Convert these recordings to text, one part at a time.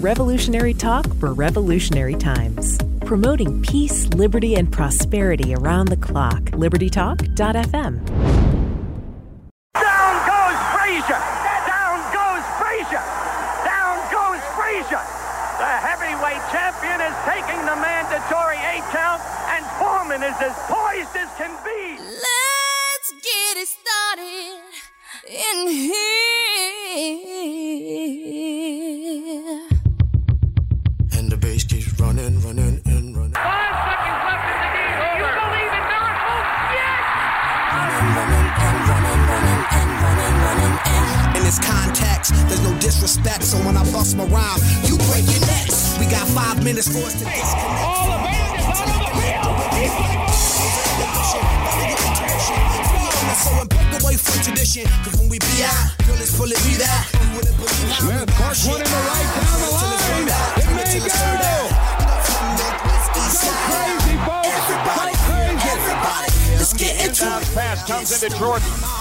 Revolutionary talk for revolutionary times. Promoting peace, liberty, and prosperity around the clock. LibertyTalk.fm.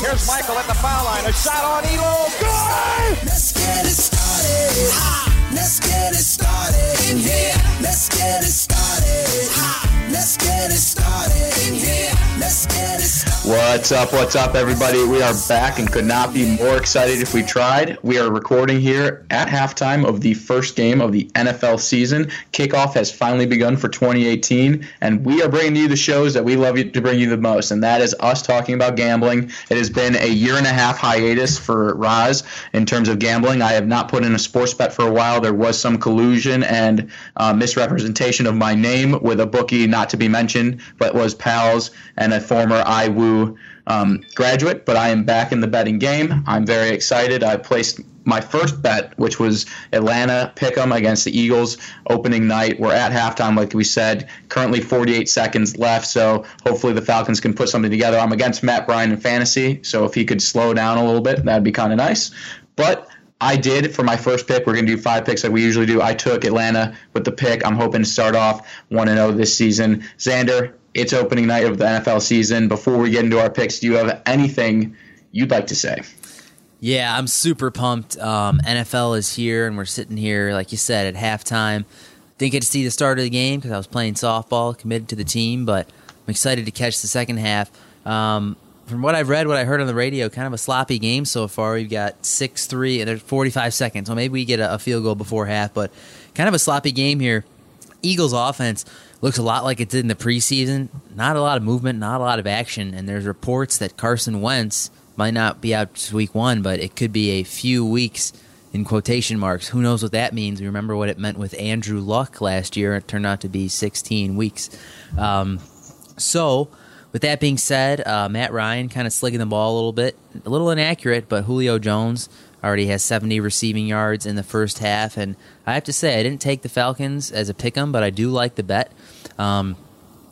Here's Michael at the foul line. A shot on Elo. Good! Let's get it started. Ha! Let's get it started in here. Let's get it started. Ha! Let's get it started What's up? What's up, everybody? We are back and could not be more excited if we tried. We are recording here at halftime of the first game of the NFL season. Kickoff has finally begun for 2018, and we are bringing you the shows that we love to bring you the most, and that is us talking about gambling. It has been a year and a half hiatus for Roz in terms of gambling. I have not put in a sports bet for a while. There was some collusion and uh, misrepresentation of my name with a bookie not to be mentioned, but was pals and a former IWU um, graduate. But I am back in the betting game. I'm very excited. I placed my first bet, which was Atlanta Pick'em against the Eagles opening night. We're at halftime, like we said. Currently 48 seconds left, so hopefully the Falcons can put something together. I'm against Matt Bryan in fantasy, so if he could slow down a little bit, that'd be kind of nice. But I did for my first pick. We're going to do five picks like we usually do. I took Atlanta with the pick. I'm hoping to start off 1 0 this season. Xander, it's opening night of the NFL season. Before we get into our picks, do you have anything you'd like to say? Yeah, I'm super pumped. Um, NFL is here, and we're sitting here, like you said, at halftime. Didn't get to see the start of the game because I was playing softball, committed to the team, but I'm excited to catch the second half. Um, from what I've read, what I heard on the radio, kind of a sloppy game so far. We've got 6 3, and there's 45 seconds, so maybe we get a, a field goal before half, but kind of a sloppy game here. Eagles offense looks a lot like it did in the preseason. Not a lot of movement, not a lot of action, and there's reports that Carson Wentz might not be out week one, but it could be a few weeks in quotation marks. Who knows what that means? We remember what it meant with Andrew Luck last year. It turned out to be 16 weeks. Um, so, with that being said, uh, Matt Ryan kind of sligging the ball a little bit, a little inaccurate, but Julio Jones already has 70 receiving yards in the first half. And I have to say, I didn't take the Falcons as a pick 'em, but I do like the bet. Um,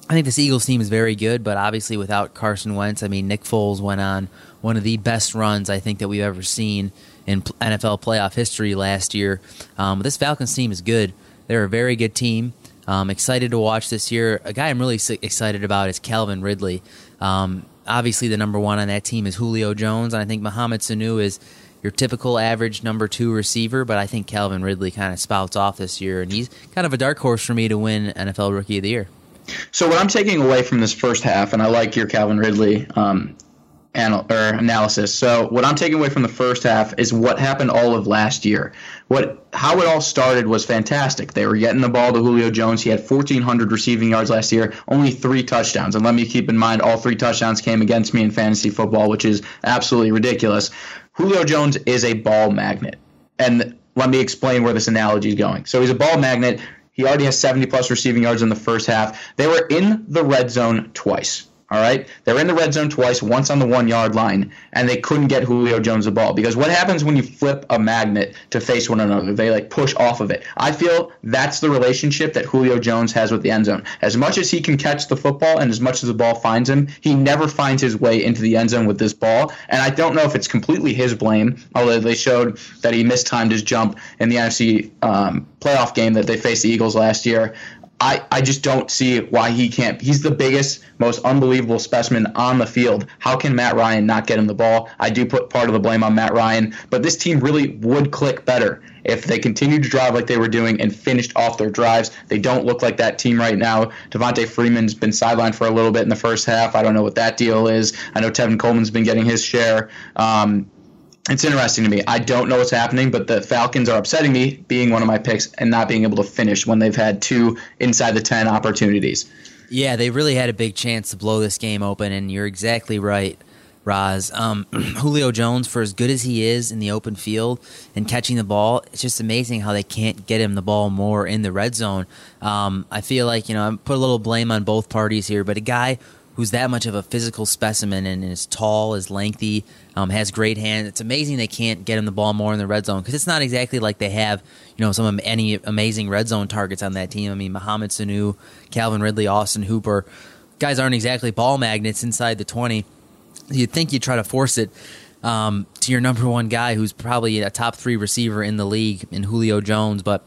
I think this Eagles team is very good, but obviously without Carson Wentz, I mean, Nick Foles went on one of the best runs I think that we've ever seen in NFL playoff history last year. Um, this Falcons team is good. They're a very good team. Um, excited to watch this year. A guy I'm really excited about is Calvin Ridley. Um, obviously, the number one on that team is Julio Jones, and I think Mohamed Sanu is your typical average number two receiver, but I think Calvin Ridley kind of spouts off this year, and he's kind of a dark horse for me to win NFL Rookie of the Year. So what I'm taking away from this first half, and I like your Calvin Ridley um, anal- or analysis. So what I'm taking away from the first half is what happened all of last year. What how it all started was fantastic. They were getting the ball to Julio Jones. He had 1,400 receiving yards last year, only three touchdowns. And let me keep in mind, all three touchdowns came against me in fantasy football, which is absolutely ridiculous. Julio Jones is a ball magnet, and let me explain where this analogy is going. So he's a ball magnet. He already has 70 plus receiving yards in the first half. They were in the red zone twice. All right, they're in the red zone twice, once on the one yard line, and they couldn't get Julio Jones the ball because what happens when you flip a magnet to face one another? They like push off of it. I feel that's the relationship that Julio Jones has with the end zone. As much as he can catch the football and as much as the ball finds him, he never finds his way into the end zone with this ball. And I don't know if it's completely his blame, although they showed that he mistimed his jump in the NFC um, playoff game that they faced the Eagles last year. I, I just don't see why he can't. He's the biggest, most unbelievable specimen on the field. How can Matt Ryan not get him the ball? I do put part of the blame on Matt Ryan, but this team really would click better if they continued to drive like they were doing and finished off their drives. They don't look like that team right now. Devonta Freeman's been sidelined for a little bit in the first half. I don't know what that deal is. I know Tevin Coleman's been getting his share. Um, it's interesting to me. I don't know what's happening, but the Falcons are upsetting me being one of my picks and not being able to finish when they've had two inside the 10 opportunities. Yeah, they really had a big chance to blow this game open, and you're exactly right, Roz. Um, Julio Jones, for as good as he is in the open field and catching the ball, it's just amazing how they can't get him the ball more in the red zone. Um, I feel like, you know, I put a little blame on both parties here, but a guy who's that much of a physical specimen and is tall, is lengthy, um, has great hands. It's amazing they can't get him the ball more in the red zone because it's not exactly like they have, you know, some of any amazing red zone targets on that team. I mean, Mohamed Sanu, Calvin Ridley, Austin Hooper, guys aren't exactly ball magnets inside the twenty. You'd think you'd try to force it um, to your number one guy, who's probably a top three receiver in the league, in Julio Jones, but.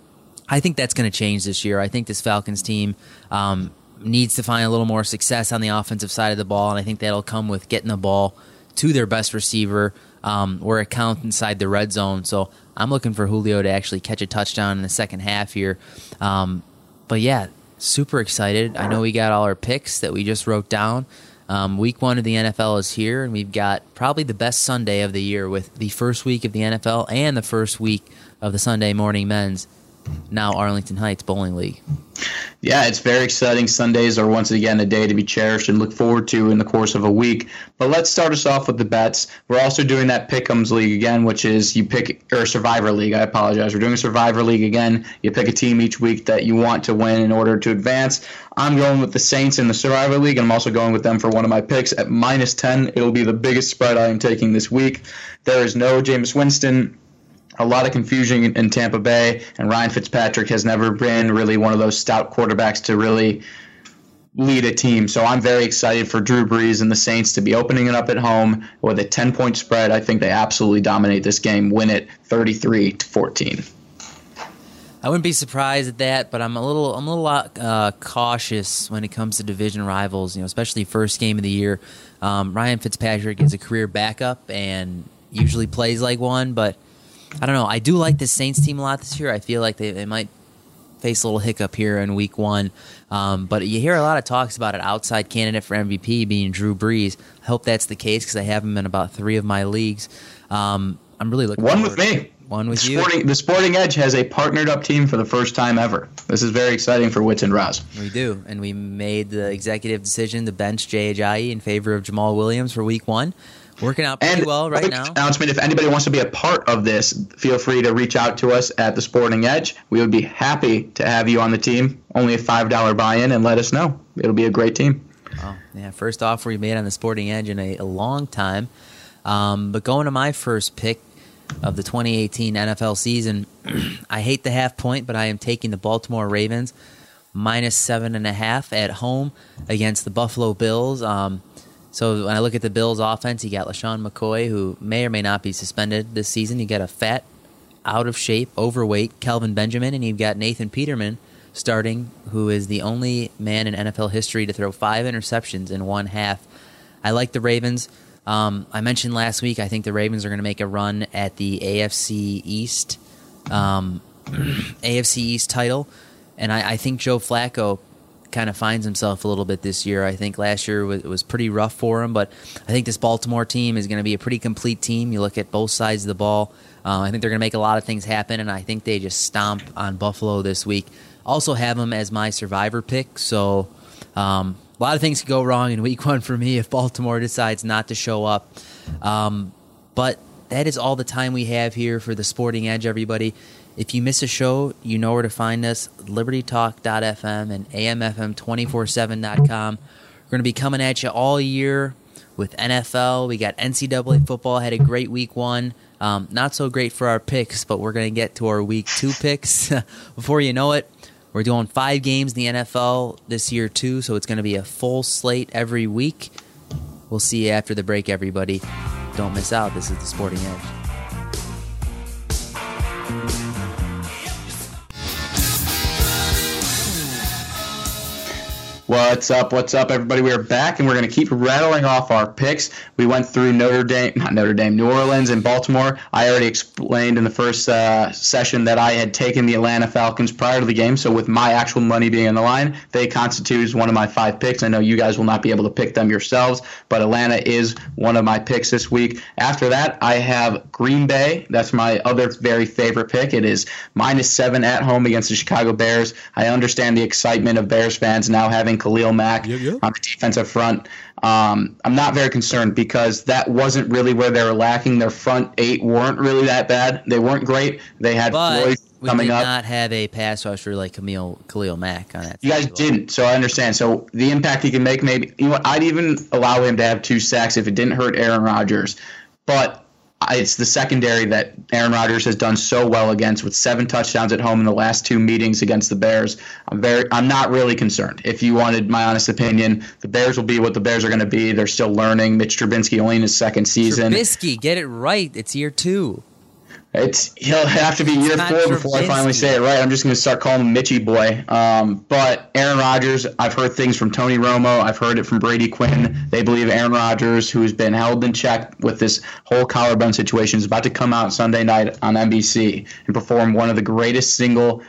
I think that's going to change this year. I think this Falcons team um, needs to find a little more success on the offensive side of the ball, and I think that'll come with getting the ball to their best receiver um, or it counts inside the red zone. So I'm looking for Julio to actually catch a touchdown in the second half here. Um, but yeah, super excited. I know we got all our picks that we just wrote down. Um, week one of the NFL is here, and we've got probably the best Sunday of the year with the first week of the NFL and the first week of the Sunday morning men's now Arlington Heights Bowling League. Yeah, it's very exciting. Sundays are once again a day to be cherished and look forward to in the course of a week. But let's start us off with the bets. We're also doing that Pick'ems League again, which is you pick or Survivor League. I apologize. We're doing a Survivor League again. You pick a team each week that you want to win in order to advance. I'm going with the Saints in the Survivor League, and I'm also going with them for one of my picks at minus 10. It'll be the biggest spread I am taking this week. There is no Jameis Winston a lot of confusion in Tampa Bay, and Ryan Fitzpatrick has never been really one of those stout quarterbacks to really lead a team. So I'm very excited for Drew Brees and the Saints to be opening it up at home with a 10 point spread. I think they absolutely dominate this game, win it 33 to 14. I wouldn't be surprised at that, but I'm a little I'm a little uh, cautious when it comes to division rivals. You know, especially first game of the year. Um, Ryan Fitzpatrick is a career backup and usually plays like one, but I don't know. I do like the Saints team a lot this year. I feel like they, they might face a little hiccup here in week one. Um, but you hear a lot of talks about an outside candidate for MVP being Drew Brees. I hope that's the case because I have him in about three of my leagues. Um, I'm really looking one with me. One with the you. The Sporting Edge has a partnered up team for the first time ever. This is very exciting for Wits and Roz. We do, and we made the executive decision to bench Jay Ajayi in favor of Jamaal Williams for Week One working out pretty and well right now. Announcement: If anybody wants to be a part of this, feel free to reach out to us at the Sporting Edge. We would be happy to have you on the team. Only a five dollar buy-in, and let us know. It'll be a great team. Oh, yeah, first offer we made on the Sporting Edge in a, a long time. Um, but going to my first pick of the 2018 NFL season, I hate the half point, but I am taking the Baltimore Ravens minus seven and a half at home against the Buffalo Bills. Um, so when I look at the Bills' offense, you got LeSean McCoy, who may or may not be suspended this season. You got a fat, out of shape, overweight Kelvin Benjamin, and you've got Nathan Peterman starting, who is the only man in NFL history to throw five interceptions in one half. I like the Ravens. Um, I mentioned last week, I think the Ravens are going to make a run at the AFC East, um, AFC East title, and I, I think Joe Flacco kind of finds himself a little bit this year. I think last year was, was pretty rough for him, but I think this Baltimore team is going to be a pretty complete team. You look at both sides of the ball. Uh, I think they're going to make a lot of things happen, and I think they just stomp on Buffalo this week. Also have them as my survivor pick, so um, a lot of things could go wrong in week one for me if Baltimore decides not to show up. Um, but that is all the time we have here for the Sporting Edge, everybody. If you miss a show, you know where to find us libertytalk.fm and amfm247.com. We're going to be coming at you all year with NFL. We got NCAA football, had a great week one. Um, not so great for our picks, but we're going to get to our week two picks. Before you know it, we're doing five games in the NFL this year, too, so it's going to be a full slate every week. We'll see you after the break, everybody. Don't miss out. This is the Sporting Edge. What's up? What's up, everybody? We are back, and we're going to keep rattling off our picks. We went through Notre Dame, not Notre Dame, New Orleans and Baltimore. I already explained in the first uh, session that I had taken the Atlanta Falcons prior to the game. So, with my actual money being on the line, they constitute one of my five picks. I know you guys will not be able to pick them yourselves, but Atlanta is one of my picks this week. After that, I have Green Bay. That's my other very favorite pick. It is minus seven at home against the Chicago Bears. I understand the excitement of Bears fans now having Khalil Mack Yep, yep. on the defensive front. Um, I'm not very concerned because that wasn't really where they were lacking. Their front eight weren't really that bad. They weren't great. They had But Floyd we coming did up. not have a pass rusher like Camille Khalil Mack on that. You guys side of the ball. didn't, so I understand. So the impact he can make, maybe you know, I'd even allow him to have two sacks if it didn't hurt Aaron Rodgers. But I- it's the secondary that Aaron Rodgers has done so well against, with seven touchdowns at home in the last two meetings against the Bears. I'm very, I'm not really concerned. If you wanted my honest opinion, the Bears will be what the Bears are going to be. They're still learning. Mitch Trubisky only in his second season. Trubisky, get it right. It's year two. It's he'll have to be year four before I finally say it right. I'm just going to start calling him Mitchy Boy. Um, but Aaron Rodgers, I've heard things from Tony Romo. I've heard it from Brady Quinn. They believe Aaron Rodgers, who's been held in check with this whole collarbone situation, is about to come out Sunday night on NBC and perform one of the greatest single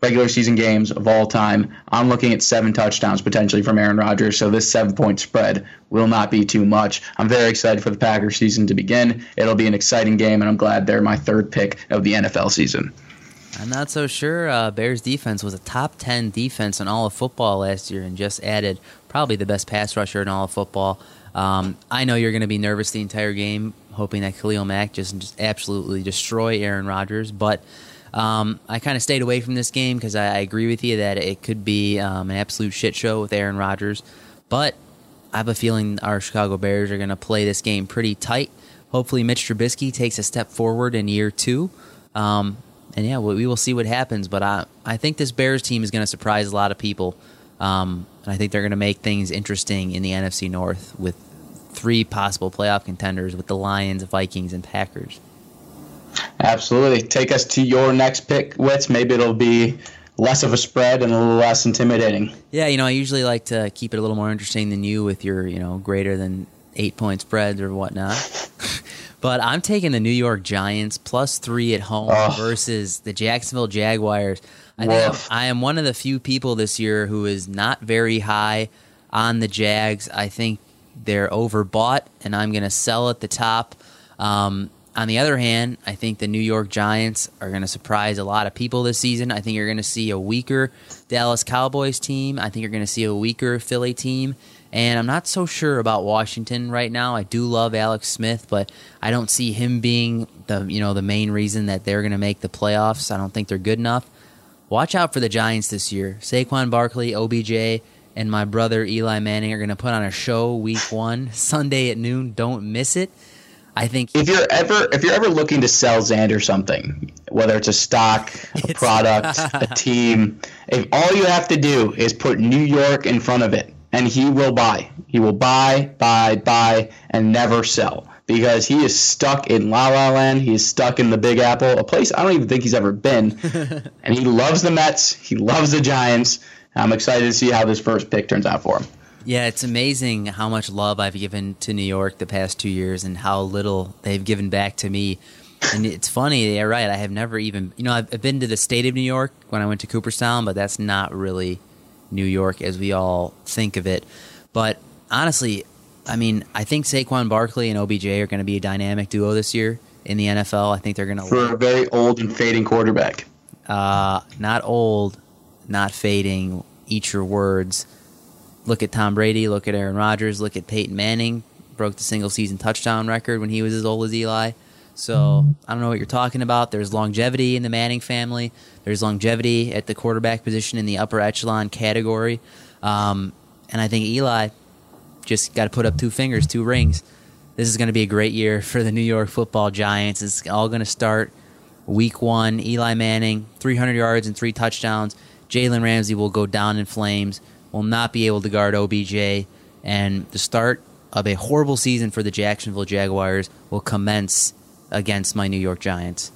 regular season games of all time. I'm looking at seven touchdowns potentially from Aaron Rodgers, so this seven point spread will not be too much. I'm very excited for the Packers season to begin. It'll be an exciting game, and I'm glad they're my third pick of the NFL season. I'm not so sure. Uh, Bears defense was a top 10 defense in all of football last year and just added probably the best pass rusher in all of football. Um, I know you're going to be nervous the entire game, hoping that Khalil Mack just, just absolutely destroy Aaron Rodgers. But um, I kind of stayed away from this game because I, I agree with you that it could be um, an absolute shit show with Aaron Rodgers. But I have a feeling our Chicago Bears are going to play this game pretty tight. Hopefully, Mitch Trubisky takes a step forward in year two. Um, and yeah, we, we will see what happens. But I, I think this Bears team is going to surprise a lot of people. Um, and I think they're going to make things interesting in the NFC North with three possible playoff contenders with the Lions, Vikings, and Packers. Absolutely. Take us to your next pick, Wits. Maybe it'll be less of a spread and a little less intimidating. Yeah, you know, I usually like to keep it a little more interesting than you with your, you know, greater than eight point spreads or whatnot. but I'm taking the New York Giants plus three at home Ugh. versus the Jacksonville Jaguars. I think I am one of the few people this year who is not very high on the Jags. I think they're overbought, and I'm going to sell at the top. Um, on the other hand, I think the New York Giants are going to surprise a lot of people this season. I think you're going to see a weaker Dallas Cowboys team. I think you're going to see a weaker Philly team. And I'm not so sure about Washington right now. I do love Alex Smith, but I don't see him being the you know the main reason that they're going to make the playoffs. I don't think they're good enough. Watch out for the Giants this year. Saquon Barkley, OBJ, and my brother Eli Manning are going to put on a show week one, Sunday at noon. Don't miss it. I think If you're ever if you're ever looking to sell Xander something, whether it's a stock, a product, a team, if all you have to do is put New York in front of it, and he will buy. He will buy, buy, buy, and never sell because he is stuck in La La Land. He is stuck in the Big Apple, a place I don't even think he's ever been, and he loves the Mets. He loves the Giants. I'm excited to see how this first pick turns out for him. Yeah, it's amazing how much love I've given to New York the past two years and how little they've given back to me. And it's funny, they're right. I have never even, you know, I've, I've been to the state of New York when I went to Cooperstown, but that's not really New York as we all think of it. But honestly, I mean, I think Saquon Barkley and OBJ are going to be a dynamic duo this year in the NFL. I think they're going to For a very old and fading quarterback. uh, not old, not fading. Eat your words. Look at Tom Brady. Look at Aaron Rodgers. Look at Peyton Manning. Broke the single season touchdown record when he was as old as Eli. So I don't know what you're talking about. There's longevity in the Manning family. There's longevity at the quarterback position in the upper echelon category. Um, and I think Eli just got to put up two fingers, two rings. This is going to be a great year for the New York Football Giants. It's all going to start week one. Eli Manning, 300 yards and three touchdowns. Jalen Ramsey will go down in flames. Will not be able to guard OBJ, and the start of a horrible season for the Jacksonville Jaguars will commence against my New York Giants.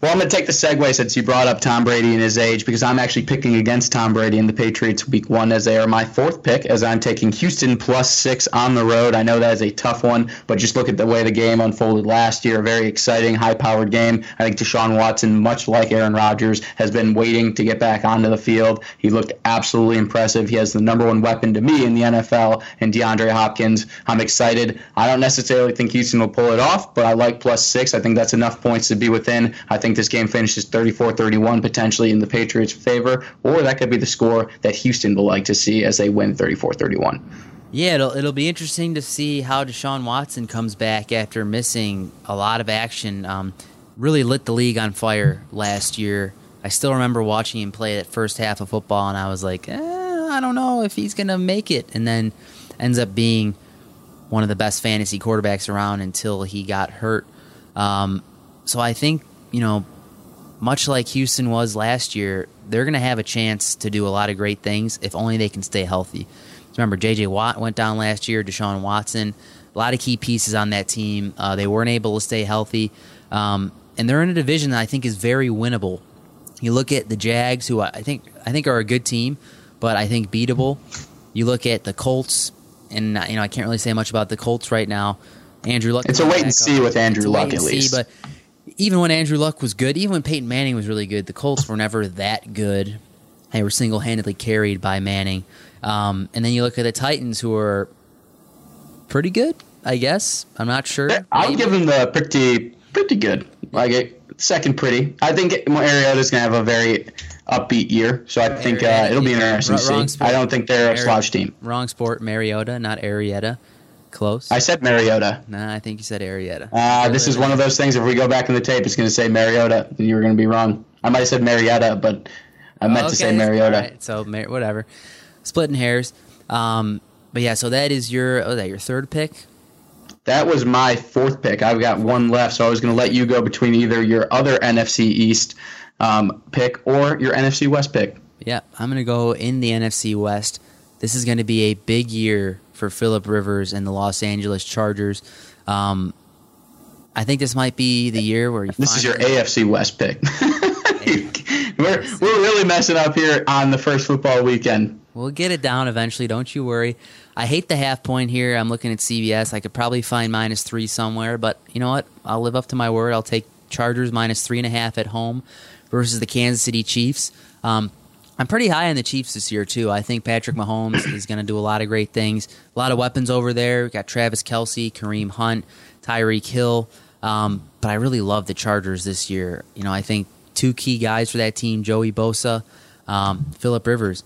Well, I'm going to take the segue since you brought up Tom Brady and his age because I'm actually picking against Tom Brady and the Patriots week one as they are my fourth pick as I'm taking Houston plus six on the road. I know that is a tough one, but just look at the way the game unfolded last year. A very exciting, high powered game. I think Deshaun Watson, much like Aaron Rodgers, has been waiting to get back onto the field. He looked absolutely impressive. He has the number one weapon to me in the NFL and DeAndre Hopkins. I'm excited. I don't necessarily think Houston will pull it off, but I like plus six. I think that's enough points to be within. I think this game finishes 34 31 potentially in the Patriots' favor, or that could be the score that Houston will like to see as they win 34 31. Yeah, it'll, it'll be interesting to see how Deshaun Watson comes back after missing a lot of action. Um, really lit the league on fire last year. I still remember watching him play that first half of football, and I was like, eh, I don't know if he's going to make it. And then ends up being one of the best fantasy quarterbacks around until he got hurt. Um, so I think, you know, much like Houston was last year, they're going to have a chance to do a lot of great things if only they can stay healthy. Remember, J.J. Watt went down last year, Deshaun Watson, a lot of key pieces on that team. Uh, they weren't able to stay healthy. Um, and they're in a division that I think is very winnable. You look at the Jags, who I think I think are a good team, but I think beatable. You look at the Colts, and you know I can't really say much about the Colts right now. Andrew Luck. It's a wait and see with Andrew Luck at least. But even when Andrew Luck was good, even when Peyton Manning was really good, the Colts were never that good. They were single handedly carried by Manning. Um, and then you look at the Titans, who are pretty good, I guess. I'm not sure. I would give them the pretty pretty good. Like second pretty. I think Mariota's gonna have a very upbeat year, so I think uh, it'll be interesting to see. I don't think they're a slouch team. Wrong sport, Mariota, not Arietta. Close. I said Mariota. Nah, I think you said Arietta. Uh, this is one of those things. If we go back in the tape, it's going to say Mariota. You were going to be wrong. I might have said Marietta, but I meant okay. to say Mariota. Right. So whatever. Splitting hairs. Um, but yeah, so that is your oh, that your third pick. That was my fourth pick. I've got one left, so I was going to let you go between either your other NFC East um, pick or your NFC West pick. Yeah, I'm going to go in the NFC West. This is going to be a big year for Philip Rivers and the Los Angeles Chargers. Um, I think this might be the year where this is your AFC West pick. we're we're really messing up here on the first football weekend. We'll get it down eventually. Don't you worry. I hate the half point here. I'm looking at CBS. I could probably find minus three somewhere, but you know what? I'll live up to my word. I'll take Chargers minus three and a half at home versus the Kansas City Chiefs. Um, I'm pretty high on the Chiefs this year too. I think Patrick Mahomes is going to do a lot of great things. A lot of weapons over there. We've got Travis Kelce, Kareem Hunt, Tyreek Hill. Um, but I really love the Chargers this year. You know, I think two key guys for that team: Joey Bosa, um, Philip Rivers.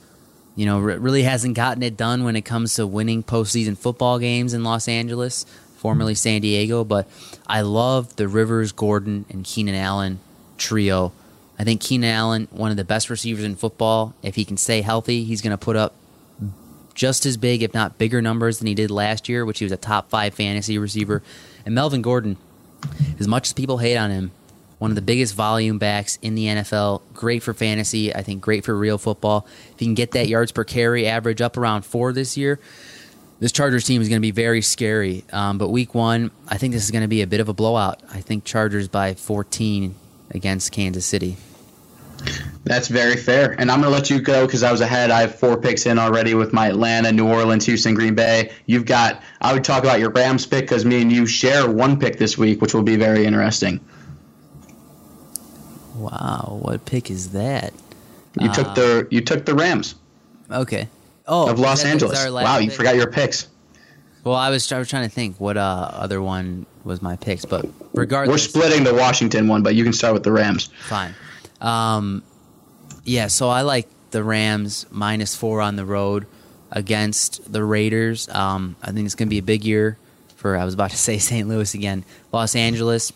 You know, really hasn't gotten it done when it comes to winning postseason football games in Los Angeles, formerly San Diego. But I love the Rivers, Gordon, and Keenan Allen trio I think Keenan Allen, one of the best receivers in football, if he can stay healthy, he's going to put up just as big, if not bigger, numbers than he did last year, which he was a top five fantasy receiver. And Melvin Gordon, as much as people hate on him, one of the biggest volume backs in the NFL. Great for fantasy. I think great for real football. If you can get that yards per carry average up around four this year, this Chargers team is going to be very scary. Um, but week one, I think this is going to be a bit of a blowout. I think Chargers by 14 against Kansas City. That's very fair. And I'm going to let you go because I was ahead. I have four picks in already with my Atlanta, New Orleans, Houston, Green Bay. You've got, I would talk about your Rams pick because me and you share one pick this week, which will be very interesting. Wow, what pick is that? You uh, took the you took the Rams. Okay. Oh, of Los Angeles. Wow, you forgot your picks. Well, I was I was trying to think what uh, other one was my picks, but regardless, we're splitting the Washington one, but you can start with the Rams. Fine. Um, yeah, so I like the Rams minus four on the road against the Raiders. Um, I think it's going to be a big year for, I was about to say St. Louis again, Los Angeles.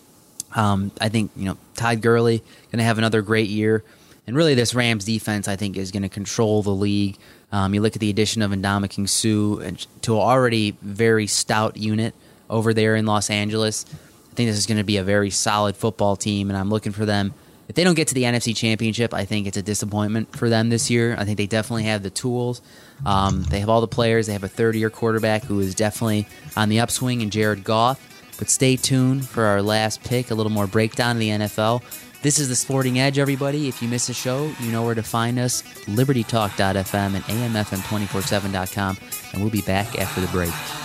Um, I think, you know, Todd Gurley going to have another great year. And really, this Rams defense, I think, is going to control the league. Um, you look at the addition of Ndamukong and to an already very stout unit over there in Los Angeles. I think this is going to be a very solid football team, and I'm looking for them if they don't get to the NFC Championship, I think it's a disappointment for them this year. I think they definitely have the tools. Um, they have all the players. They have a third-year quarterback who is definitely on the upswing in Jared Goff. But stay tuned for our last pick, a little more breakdown of the NFL. This is the Sporting Edge, everybody. If you miss a show, you know where to find us libertytalk.fm and amfm247.com. And we'll be back after the break.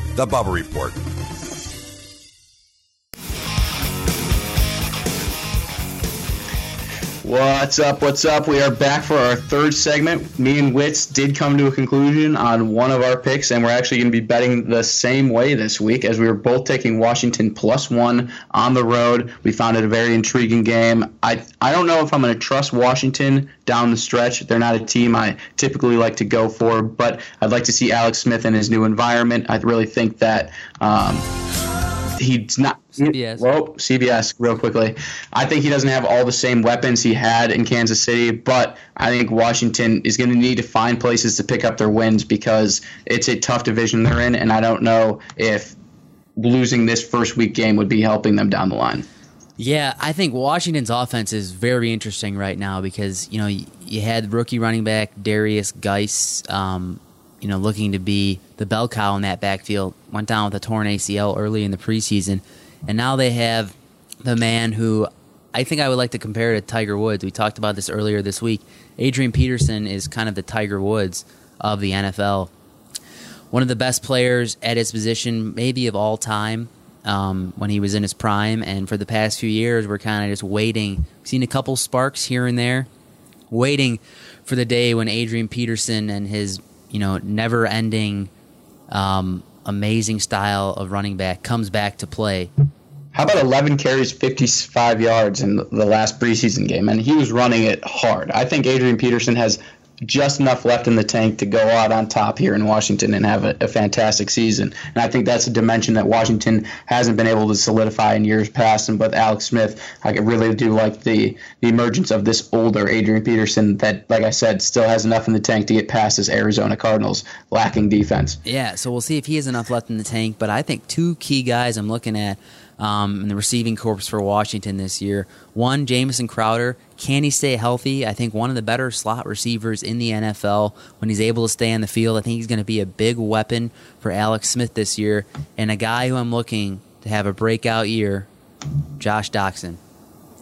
The Bubba Report. What's up? What's up? We are back for our third segment. Me and Wits did come to a conclusion on one of our picks, and we're actually going to be betting the same way this week as we were both taking Washington plus one on the road. We found it a very intriguing game. I, I don't know if I'm going to trust Washington down the stretch. They're not a team I typically like to go for, but I'd like to see Alex Smith in his new environment. I really think that. Um, he's not CBS. Well, CBS, real quickly. I think he doesn't have all the same weapons he had in Kansas City, but I think Washington is going to need to find places to pick up their wins because it's a tough division they're in, and I don't know if losing this first week game would be helping them down the line. Yeah, I think Washington's offense is very interesting right now because you know you had rookie running back Derrius Guice, um, you know, looking to be the bell cow in that backfield. Went down with a torn ACL early in the preseason, and now they have the man who I think I would like to compare to Tiger Woods. We talked about this earlier this week. Adrian Peterson is kind of the Tiger Woods of the NFL. One of the best players at his position, maybe of all time, um, when he was in his prime. And for the past few years, we're kind of just waiting. We've seen a couple sparks here and there, waiting for the day when Adrian Peterson and his you know never-ending, um, amazing style of running back comes back to play. How about 11 carries, 55 yards in the last preseason game? And he was running it hard. I think Adrian Peterson has just enough left in the tank to go out on top here in Washington and have a, a, fantastic season. And I think that's a dimension that Washington hasn't been able to solidify in years past. And with Alex Smith, I really do like the, the emergence of this older Adrian Peterson that, like I said, still has enough in the tank to get past this Arizona Cardinals lacking defense. Yeah, so we'll see if he has enough left in the tank. But I think two key guys I'm looking at um, in the receiving corps for Washington this year. One, Jamison Crowder. Can he stay healthy? I think one of the better slot receivers in the NFL when he's able to stay on the field. I think he's going to be a big weapon for Alex Smith this year. And a guy who I'm looking to have a breakout year, Josh Doctson.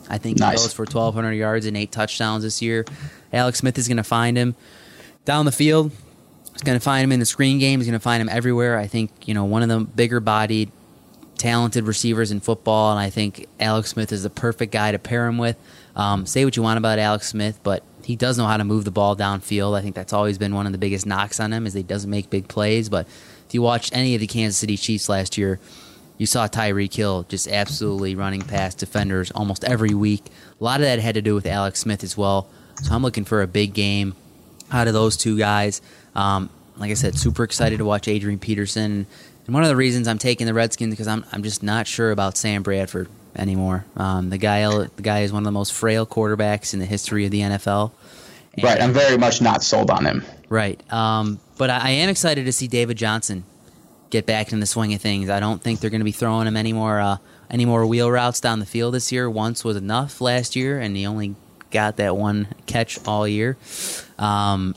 I think nice. he goes for 1,200 yards and eight touchdowns this year. Alex Smith is going to find him down the field. He's going to find him in the screen game. He's going to find him everywhere. I think, you know, one of the bigger bodied, talented receivers in football, and I think Alex Smith is the perfect guy to pair him with. Um, say what you want about Alex Smith, but he does know how to move the ball downfield. I think that's always been one of the biggest knocks on him is he doesn't make big plays. But if you watched any of the Kansas City Chiefs last year, you saw Tyreek Hill just absolutely running past defenders almost every week. A lot of that had to do with Alex Smith as well. So I'm looking for a big game out of those two guys. Um, like I said, super excited to watch Adrian Peterson. And one of the reasons I'm taking the Redskins because I'm I'm just not sure about Sam Bradford anymore. Um, the guy the guy is one of the most frail quarterbacks in the history of the NFL. And, right, I'm very much not sold on him. Right, um, but I, I am excited to see David Johnson get back in the swing of things. I don't think they're going to be throwing him any more uh, any more wheel routes down the field this year. Once was enough last year, and he only got that one catch all year. Um,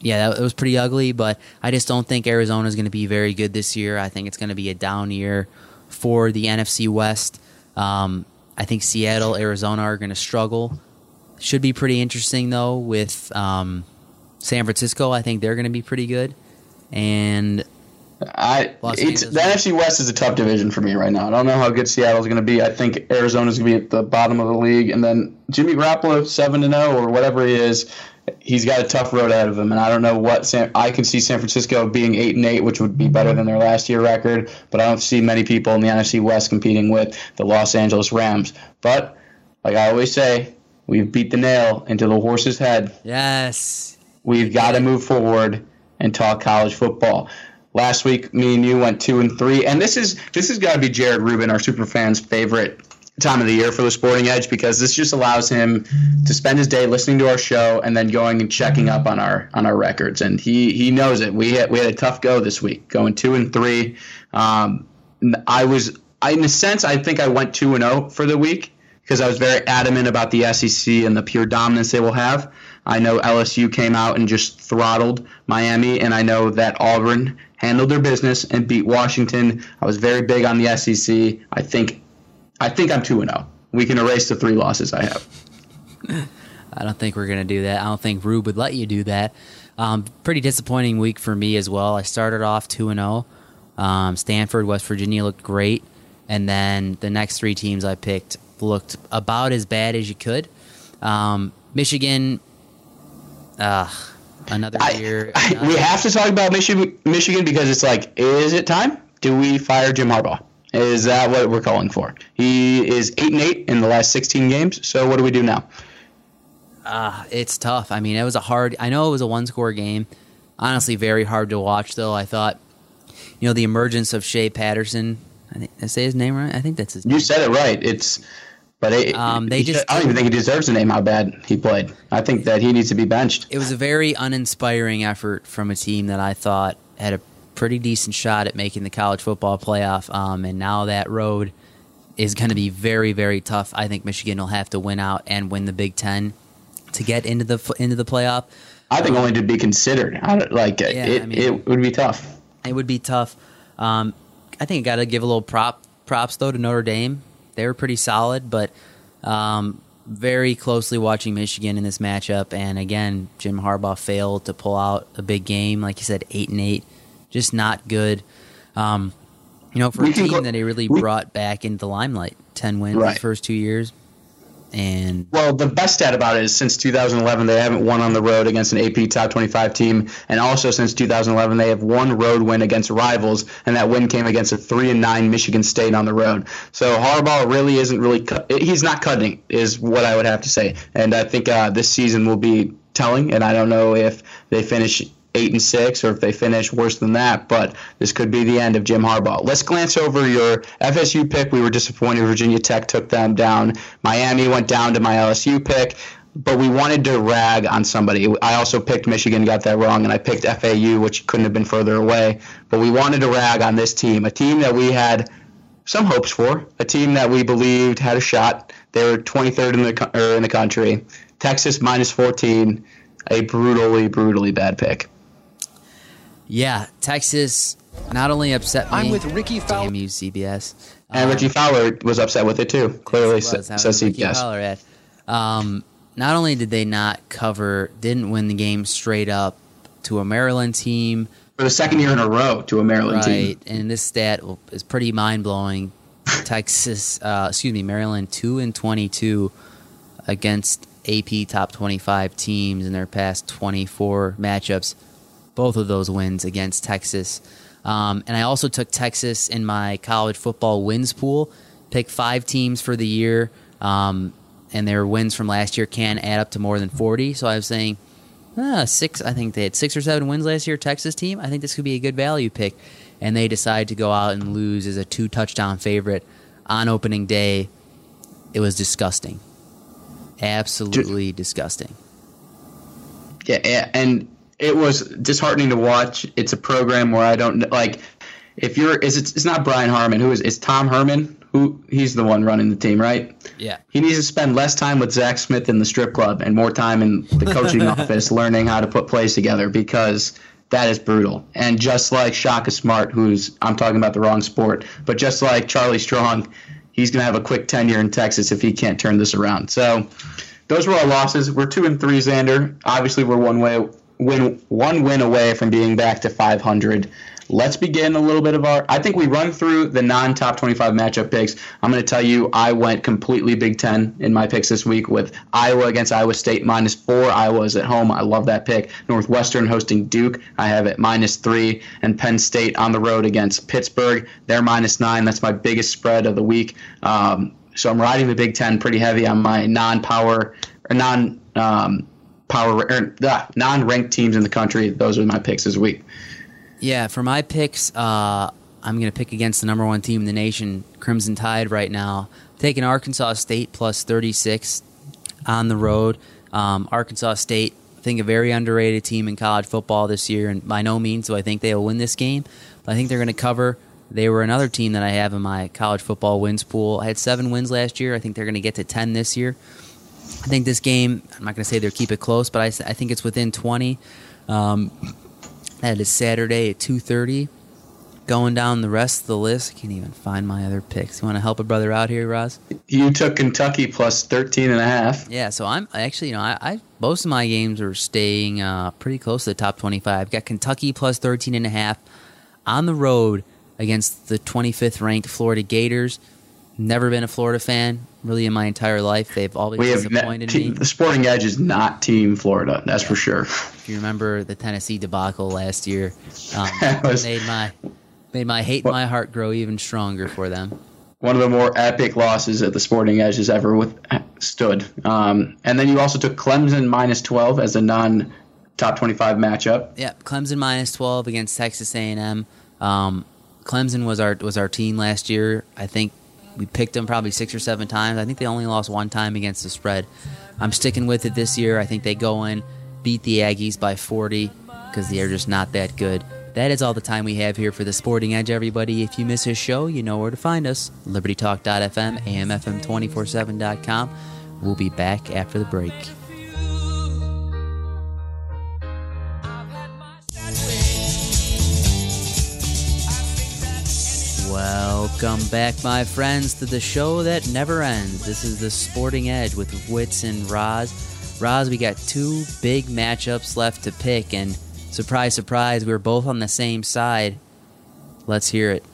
yeah, that, was pretty ugly, but I just don't think Arizona is going to be very good this year. I think it's going to be a down year for the NFC West. Um, I think Seattle, Arizona are going to struggle. Should be pretty interesting though with um, San Francisco. I think they're going to be pretty good, and I it's the NFC West is a tough division for me right now. I don't know how good Seattle's going to be. I think Arizona's going to be at the bottom of the league, and then Jimmy Garoppolo seven to oh, zero or whatever he is. He's got a tough road ahead of him, and I don't know what San, I can see San Francisco being eight and eight, which would be better than their last year record. But I don't see many people in the NFC West competing with the Los Angeles Rams. But like I always say, we've beat the nail into the horse's head. Yes, we've got to move forward and talk college football. Last week, me and you went two and three, and this is this has got to be Jared Rubin, our super fans' favorite time of the year for the Sporting Edge because this just allows him to spend his day listening to our show and then going and checking up on our on our records. And he he knows it. We had we had a tough go this week, going two and three. Um, I was I, in a sense I think I went two and zero oh for the week because I was very adamant about the SEC and the pure dominance they will have. I know LSU came out and just throttled Miami, and I know that Auburn handled their business and beat Washington. I was very big on the SEC. I think, I think I'm two and zero. Oh. We can erase the three losses I have. I don't think we're gonna do that. I don't think Rube would let you do that. Um, pretty disappointing week for me as well. I started off two and zero. Oh. Um, Stanford, West Virginia looked great, and then the next three teams I picked looked about as bad as you could. Um, Michigan, uh, another I, year. I, another we have to talk about Michigan, Michigan because it's like, is it time? Do we fire Jim Harbaugh? Is that what we're calling for? He is eight and eight in the last sixteen games. So what do we do now? Uh, it's tough. I mean, it was a hard. I know it was a one score game. Honestly, very hard to watch. Though I thought, you know, the emergence of Shea Patterson. I think I say his name right. I think that's his. You name. said it right. It's but it, um, they just, I don't even think he deserves the name how bad he played. I think that he needs to be benched. It was a very uninspiring effort from a team that I thought had a pretty decent shot at making the college football playoff. Um, and now that road is going to be very, very tough. I think Michigan will have to win out and win the Big Ten to get into the into the playoff. I think um, only to be considered. Like yeah, it, I mean, it would be tough. It would be tough. Um, I think I got to give a little prop props though to Notre Dame they were pretty solid, but um, very closely watching Michigan in this matchup. And again, Jim Harbaugh failed to pull out a big game. Like you said, eight and eight, just not good. Um, you know, for we a team go, that he really we, brought back into the limelight, ten wins right. the first two years. And well, the best stat about it is since 2011 they haven't won on the road against an AP top 25 team, and also since 2011 they have one road win against rivals, and that win came against a three and nine Michigan State on the road. So Harbaugh really isn't really he's not cutting is what I would have to say, and I think uh, this season will be telling, and I don't know if they finish eight and six, or if they finish worse than that. But this could be the end of Jim Harbaugh. Let's glance over your FSU pick. We were disappointed Virginia Tech took them down. Miami went down to my LSU pick. But we wanted to rag on somebody. I also picked Michigan, got that wrong, and I picked FAU, which couldn't have been further away. But we wanted to rag on this team, a team that we had some hopes for, a team that we believed had a shot. They were 23rd in the er, in the country. Texas minus 14, a brutally, brutally bad pick. Yeah, Texas not only upset me. I'm with Ricky Fowler. Damn you, CBS. And um, Ricky Fowler was upset with it too. Clearly, says CBS. Fowler at. Um, not only did they not cover, didn't win the game straight up to a Maryland team for the second year in a row to a Maryland right, team. Right, and this stat is pretty mind blowing. Texas, uh, excuse me, Maryland two and twenty two against AP top twenty five teams in their past twenty four matchups both of those wins against Texas. Um, and I also took Texas in my college football wins pool, picked five teams for the year, um, and their wins from last year can add up to more than 40. So I was saying, ah, six, I think they had six or seven wins last year, Texas team. I think this could be a good value pick. And they decide to go out and lose as a two touchdown favorite on opening day. It was disgusting. Absolutely disgusting. Yeah, and it was disheartening to watch. It's a program where I don't like if you're is it, it's not Brian Harmon. Who is it's Tom Herman who he's the one running the team right? Yeah. He needs to spend less time with Zach Smith in the strip club and more time in the coaching office learning how to put plays together because that is brutal. And just like Shaka Smart who's I'm talking about the wrong sport but just like Charlie Strong he's gonna have a quick tenure in Texas if he can't turn this around. So those were our losses. We're two and three Xander. Obviously we're one way win one win away from being back to 500. let's begin a little bit of our. I think we run through the non top 25 matchup picks. I'm going to tell you, I went completely Big Ten in my picks this week with Iowa against Iowa State minus four. Iowa is at home. I love that pick. Northwestern hosting Duke. I have it minus three. And Penn State on the road against Pittsburgh. They're minus nine. That's my biggest spread of the week. Um, so I'm riding the Big Ten pretty heavy on my non-power or non um, power or, uh, non-ranked teams in the country. Those are my picks this week. Yeah, for my picks, uh, I'm going to pick against the number one team in the nation, Crimson Tide, right now. Taking Arkansas State plus 36 on the road. Um, Arkansas State, I think a very underrated team in college football this year, and by no means do I think they will win this game, but I think they're going to cover. They were another team that I have in my college football wins pool. I had seven wins last year. I think they're going to get to 10 this year. I think this game, I'm not going to say they'll keep it close, but I, I think it's within 20. Um, that is Saturday at 2.30. Going down the rest of the list, I can't even find my other picks. You want to help a brother out here, Roz? You took Kentucky plus 13 and a half. Yeah, so I'm actually, you know, I, I most of my games are staying uh, pretty close to the top 25. I've got Kentucky plus 13 and a half on the road against the 25th ranked Florida Gators. Never been a Florida fan really in my entire life. They've always we disappointed ne- me. The Sporting Edge is not Team Florida, that's yeah. for sure. If you remember the Tennessee debacle last year, um, was, made my made my hate well, my heart grow even stronger for them. One of the more epic losses that the Sporting Edge has ever with, stood. Um, and then you also took Clemson minus 12 as a non top 25 matchup. Yeah, Clemson minus 12 against Texas A&M. Um, Clemson was our was our team last year. I think we picked them probably six or seven times. I think they only lost one time against the spread. I'm sticking with it this year. I think they go in, beat the Aggies by 40 because they're just not that good. That is all the time we have here for the Sporting Edge, everybody. If you miss his show, you know where to find us libertytalk.fm, amfm247.com. We'll be back after the break. Welcome back, my friends, to the show that never ends. This is the Sporting Edge with Wits and Roz. Roz, we got two big matchups left to pick, and surprise, surprise, we are both on the same side. Let's hear it.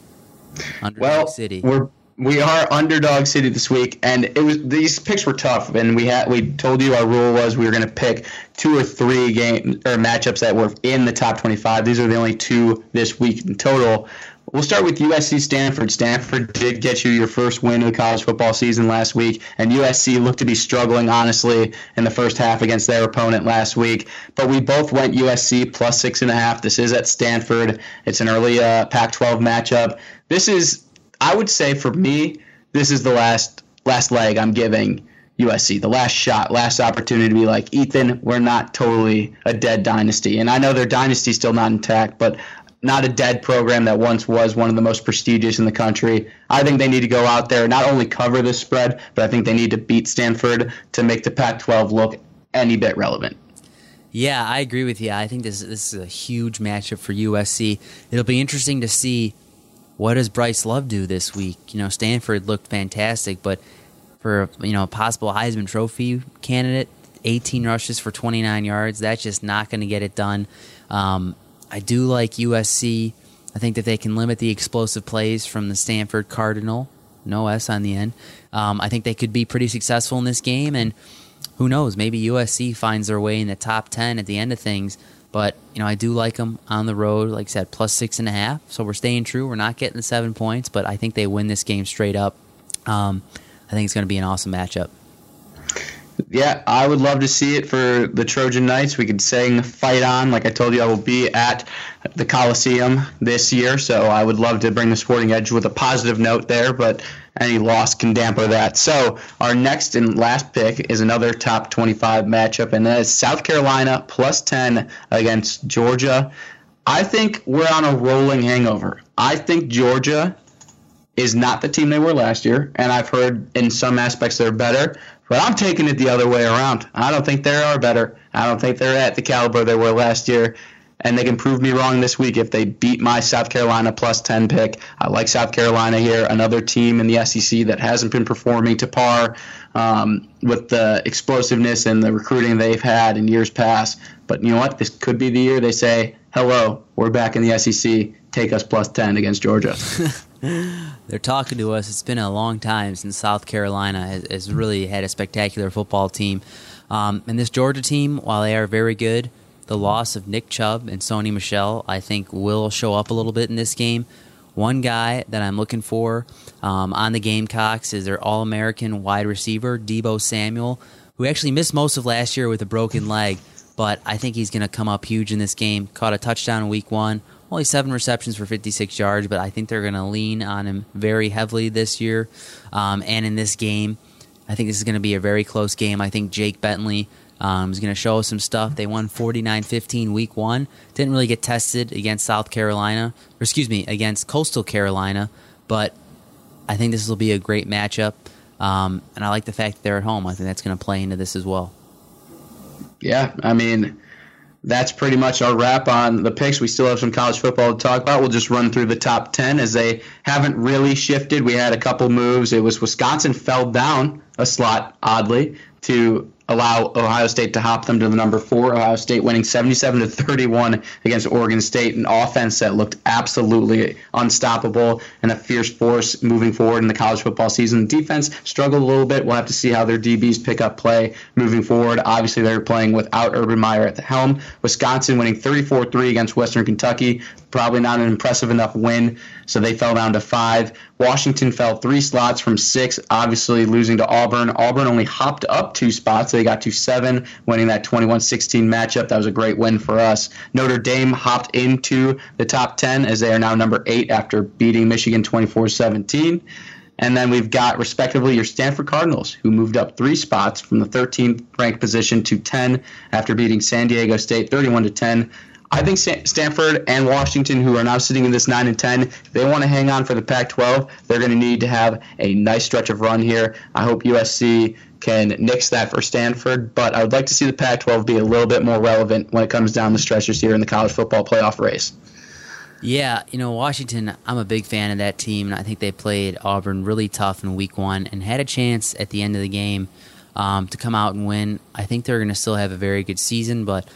Underdog well, City. We're we are underdog city this week, and it was these picks were tough. And we had we told you our rule was we were going to pick two or three game or matchups that were in the top 25. These are the only two this week in total. We'll start with USC Stanford. Stanford did get you your first win of the college football season last week, and USC looked to be struggling, honestly, in the first half against their opponent last week. But we both went USC plus six and a half. This is at Stanford. It's an early uh, Pac 12 matchup. This is, I would say, for me, this is the last last leg I'm giving USC, the last shot, last opportunity to be like, Ethan, we're not totally a dead dynasty. And I know their dynasty's still not intact, but not a dead program that once was one of the most prestigious in the country. I think they need to go out there, not only cover the spread, but I think they need to beat Stanford to make the Pac 12 look any bit relevant. Yeah, I agree with you. I think this, this is a huge matchup for USC. It'll be interesting to see what does Bryce Love do this week. You know, Stanford looked fantastic, but for you know a possible Heisman Trophy candidate, 18 rushes for 29 yards, that's just not going to get it done. Um, I do like USC. I think that they can limit the explosive plays from the Stanford Cardinal. No S on the end. Um, I think they could be pretty successful in this game, and who knows? Maybe USC finds their way in the top ten at the end of things. But you know, I do like them on the road. Like I said, plus six and a half. So we're staying true. We're not getting the seven points, but I think they win this game straight up. Um, I think it's going to be an awesome matchup. Yeah, I would love to see it for the Trojan Knights. We could sing "Fight On." Like I told you, I will be at the Coliseum this year, so I would love to bring the Sporting Edge with a positive note there. But any loss can damper that. So our next and last pick is another top 25 matchup, and that is South Carolina plus 10 against Georgia. I think we're on a rolling hangover. I think Georgia is not the team they were last year, and I've heard in some aspects they're better. But I'm taking it the other way around. I don't think they are better. I don't think they're at the caliber they were last year. And they can prove me wrong this week if they beat my South Carolina plus 10 pick. I like South Carolina here, another team in the SEC that hasn't been performing to par um, with the explosiveness and the recruiting they've had in years past. But you know what? This could be the year they say, hello, we're back in the SEC. Take us plus 10 against Georgia. They're talking to us. It's been a long time since South Carolina has, has really had a spectacular football team. Um, and this Georgia team, while they are very good, the loss of Nick Chubb and Sony Michel, I think, will show up a little bit in this game. One guy that I'm looking for um, on the Gamecocks is their All American wide receiver, Deebo Samuel, who actually missed most of last year with a broken leg, but I think he's going to come up huge in this game. Caught a touchdown in week one, only seven receptions for 56 yards, but I think they're going to lean on him very heavily this year. Um, and in this game, I think this is going to be a very close game. I think Jake Bentley um, is going to show us some stuff. They won 49 15 week one. Didn't really get tested against South Carolina, or excuse me, against Coastal Carolina, but I think this will be a great matchup. Um, and I like the fact that they're at home. I think that's going to play into this as well. Yeah, I mean, that's pretty much our wrap on the picks. We still have some college football to talk about. We'll just run through the top 10 as they haven't really shifted. We had a couple moves. It was Wisconsin fell down a slot, oddly, to allow Ohio State to hop them to the number four. Ohio State winning 77 to 31 against Oregon State, an offense that looked absolutely unstoppable and a fierce force moving forward in the college football season. Defense struggled a little bit. We'll have to see how their DBs pick up play moving forward. Obviously, they're playing without Urban Meyer at the helm. Wisconsin winning 34 3 against Western Kentucky. Probably not an impressive enough win, so they fell down to five. Washington fell three slots from six, obviously losing to Auburn. Auburn only hopped up two spots. They got to seven, winning that 21 16 matchup. That was a great win for us. Notre Dame hopped into the top 10 as they are now number eight after beating Michigan 24 17. And then we've got, respectively, your Stanford Cardinals, who moved up three spots from the 13th ranked position to 10 after beating San Diego State 31 to 10. I think Stanford and Washington, who are now sitting in this 9 and 10, they want to hang on for the Pac 12. They're going to need to have a nice stretch of run here. I hope USC can nix that for Stanford, but I would like to see the Pac 12 be a little bit more relevant when it comes down the stretches here in the college football playoff race. Yeah, you know, Washington, I'm a big fan of that team, and I think they played Auburn really tough in week one and had a chance at the end of the game um, to come out and win. I think they're going to still have a very good season, but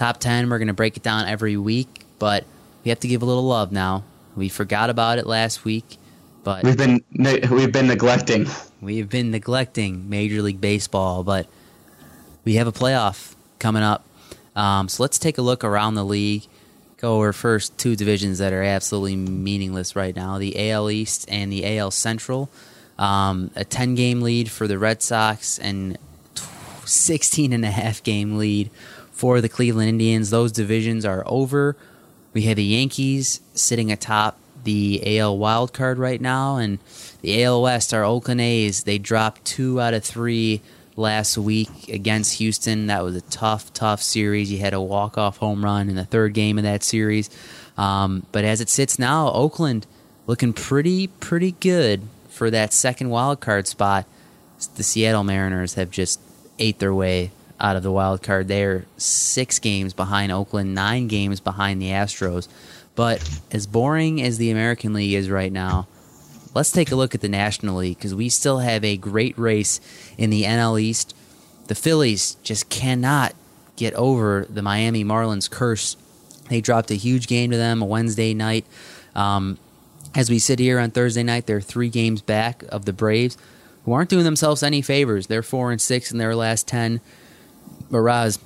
top 10. We're going to break it down every week, but we have to give a little love now. We forgot about it last week, but we've been we've been neglecting. We've been neglecting Major League Baseball, but we have a playoff coming up. Um, so let's take a look around the league. Go over first two divisions that are absolutely meaningless right now: the AL East and the AL Central. Um, a 10 game lead for the Red Sox and 16 and a half game lead for the Cleveland Indians. Those divisions are over. We have the Yankees sitting atop the AL wild card right now, and the AL West, our Oakland A's, they dropped two out of three last week against Houston. That was a tough, tough series. You had a walk-off home run in the third game of that series. Um, but as it sits now, Oakland looking pretty, pretty good for that second wild card spot. The Seattle Mariners have just ate their way out of the wild card. They're six games behind Oakland, nine games behind the Astros. But as boring as the American League is right now, let's take a look at the National League because we still have a great race in the NL East. The Phillies just cannot get over the Miami Marlins curse. They dropped a huge game to them a Wednesday night. Um, as we sit here on Thursday night, they're three games back of the Braves, who aren't doing themselves any favors. They're four and six in their last ten. Maraz,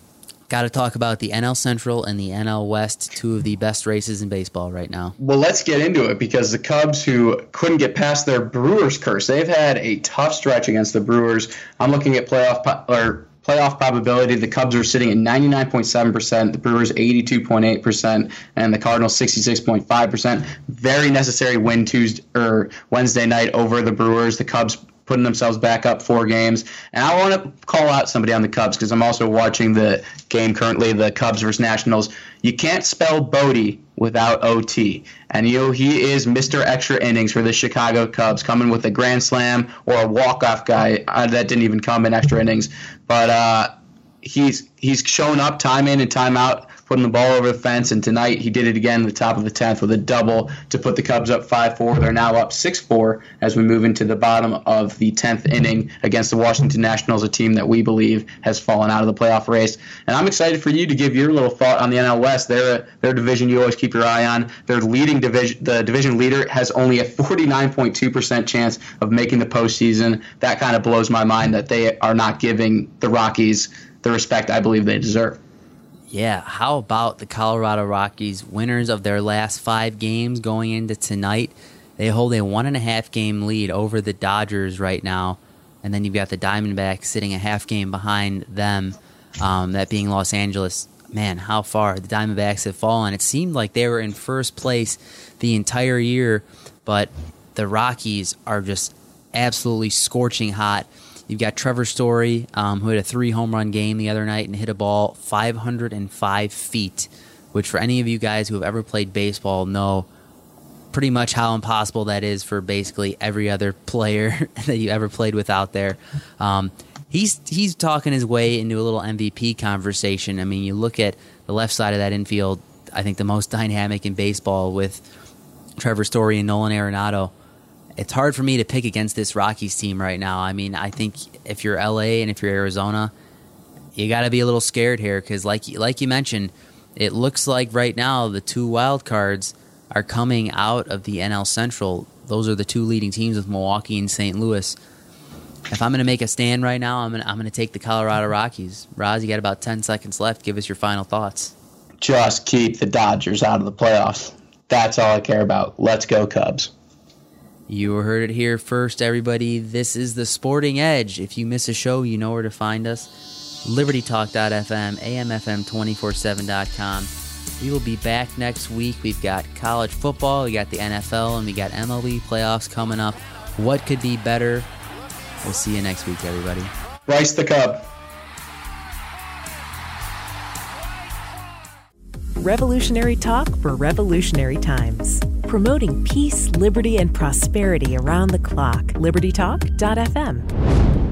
got to talk about the NL Central and the NL West, two of the best races in baseball right now. Well, let's get into it because the Cubs, who couldn't get past their Brewers curse, they've had a tough stretch against the Brewers. I'm looking at playoff po- or playoff probability. The Cubs are sitting at 99.7%, the Brewers 82.8%, and the Cardinals 66.5%. Very necessary win Tuesday or Wednesday night over the Brewers. The Cubs putting themselves back up four games. And I want to call out somebody on the Cubs because I'm also watching the game currently, the Cubs versus Nationals. You can't spell Bote without OT. And you know, he is Mr. Extra Innings for the Chicago Cubs, coming with a grand slam or a walk-off guy uh, that didn't even come in extra innings. But uh, he's he's shown up time in and time out putting the ball over the fence. And tonight he did it again in the top of the 10th with a double to put the Cubs up 5 4. They're now up 6 4 as we move into the bottom of the 10th inning against the Washington Nationals, a team that we believe has fallen out of the playoff race. And I'm excited for you to give your little thought on the NL West. They're their division you always keep your eye on. Their leading division, the division leader, has only a 49.2% chance of making the postseason. That kind of blows my mind that they are not giving the Rockies the respect I believe they deserve. Yeah, how about the Colorado Rockies, winners of their last five games going into tonight? They hold a one and a half game lead over the Dodgers right now, and then you've got the Diamondbacks sitting a half game behind them, um, that being Los Angeles. Man, how far the Diamondbacks have fallen. It seemed like they were in first place the entire year, but the Rockies are just absolutely scorching hot. You've got Trevor Story, um, who had a three home run game the other night and hit a ball 505 feet, which for any of you guys who have ever played baseball know pretty much how impossible that is for basically every other player that you ever played with out there. Um, he's he's talking his way into a little MVP conversation. I mean, you look at the left side of that infield. I think the most dynamic in baseball with Trevor Story and Nolan Arenado it's hard for me to pick against this Rockies team right now. I mean, I think if you're LA and if you're Arizona, you got to be a little scared here because, like like you mentioned, it looks like right now the two wild cards are coming out of the NL Central. Those are the two leading teams with Milwaukee and St. Louis. If I'm going to make a stand right now, I'm going to, I'm going to take the Colorado Rockies. Roz, you got about 10 seconds left. Give us your final thoughts. Just keep the Dodgers out of the playoffs. That's all I care about. Let's go, Cubs. You heard it here first, everybody. This is the Sporting Edge. If you miss a show, you know where to find us. LibertyTalk.fm, AMFM247.com. We will be back next week. We've got college football, we got the NFL, and we got MLB playoffs coming up. What could be better? We'll see you next week, everybody. Rice the Cub. Revolutionary talk for revolutionary times. Promoting peace, liberty, and prosperity around the clock. LibertyTalk.fm.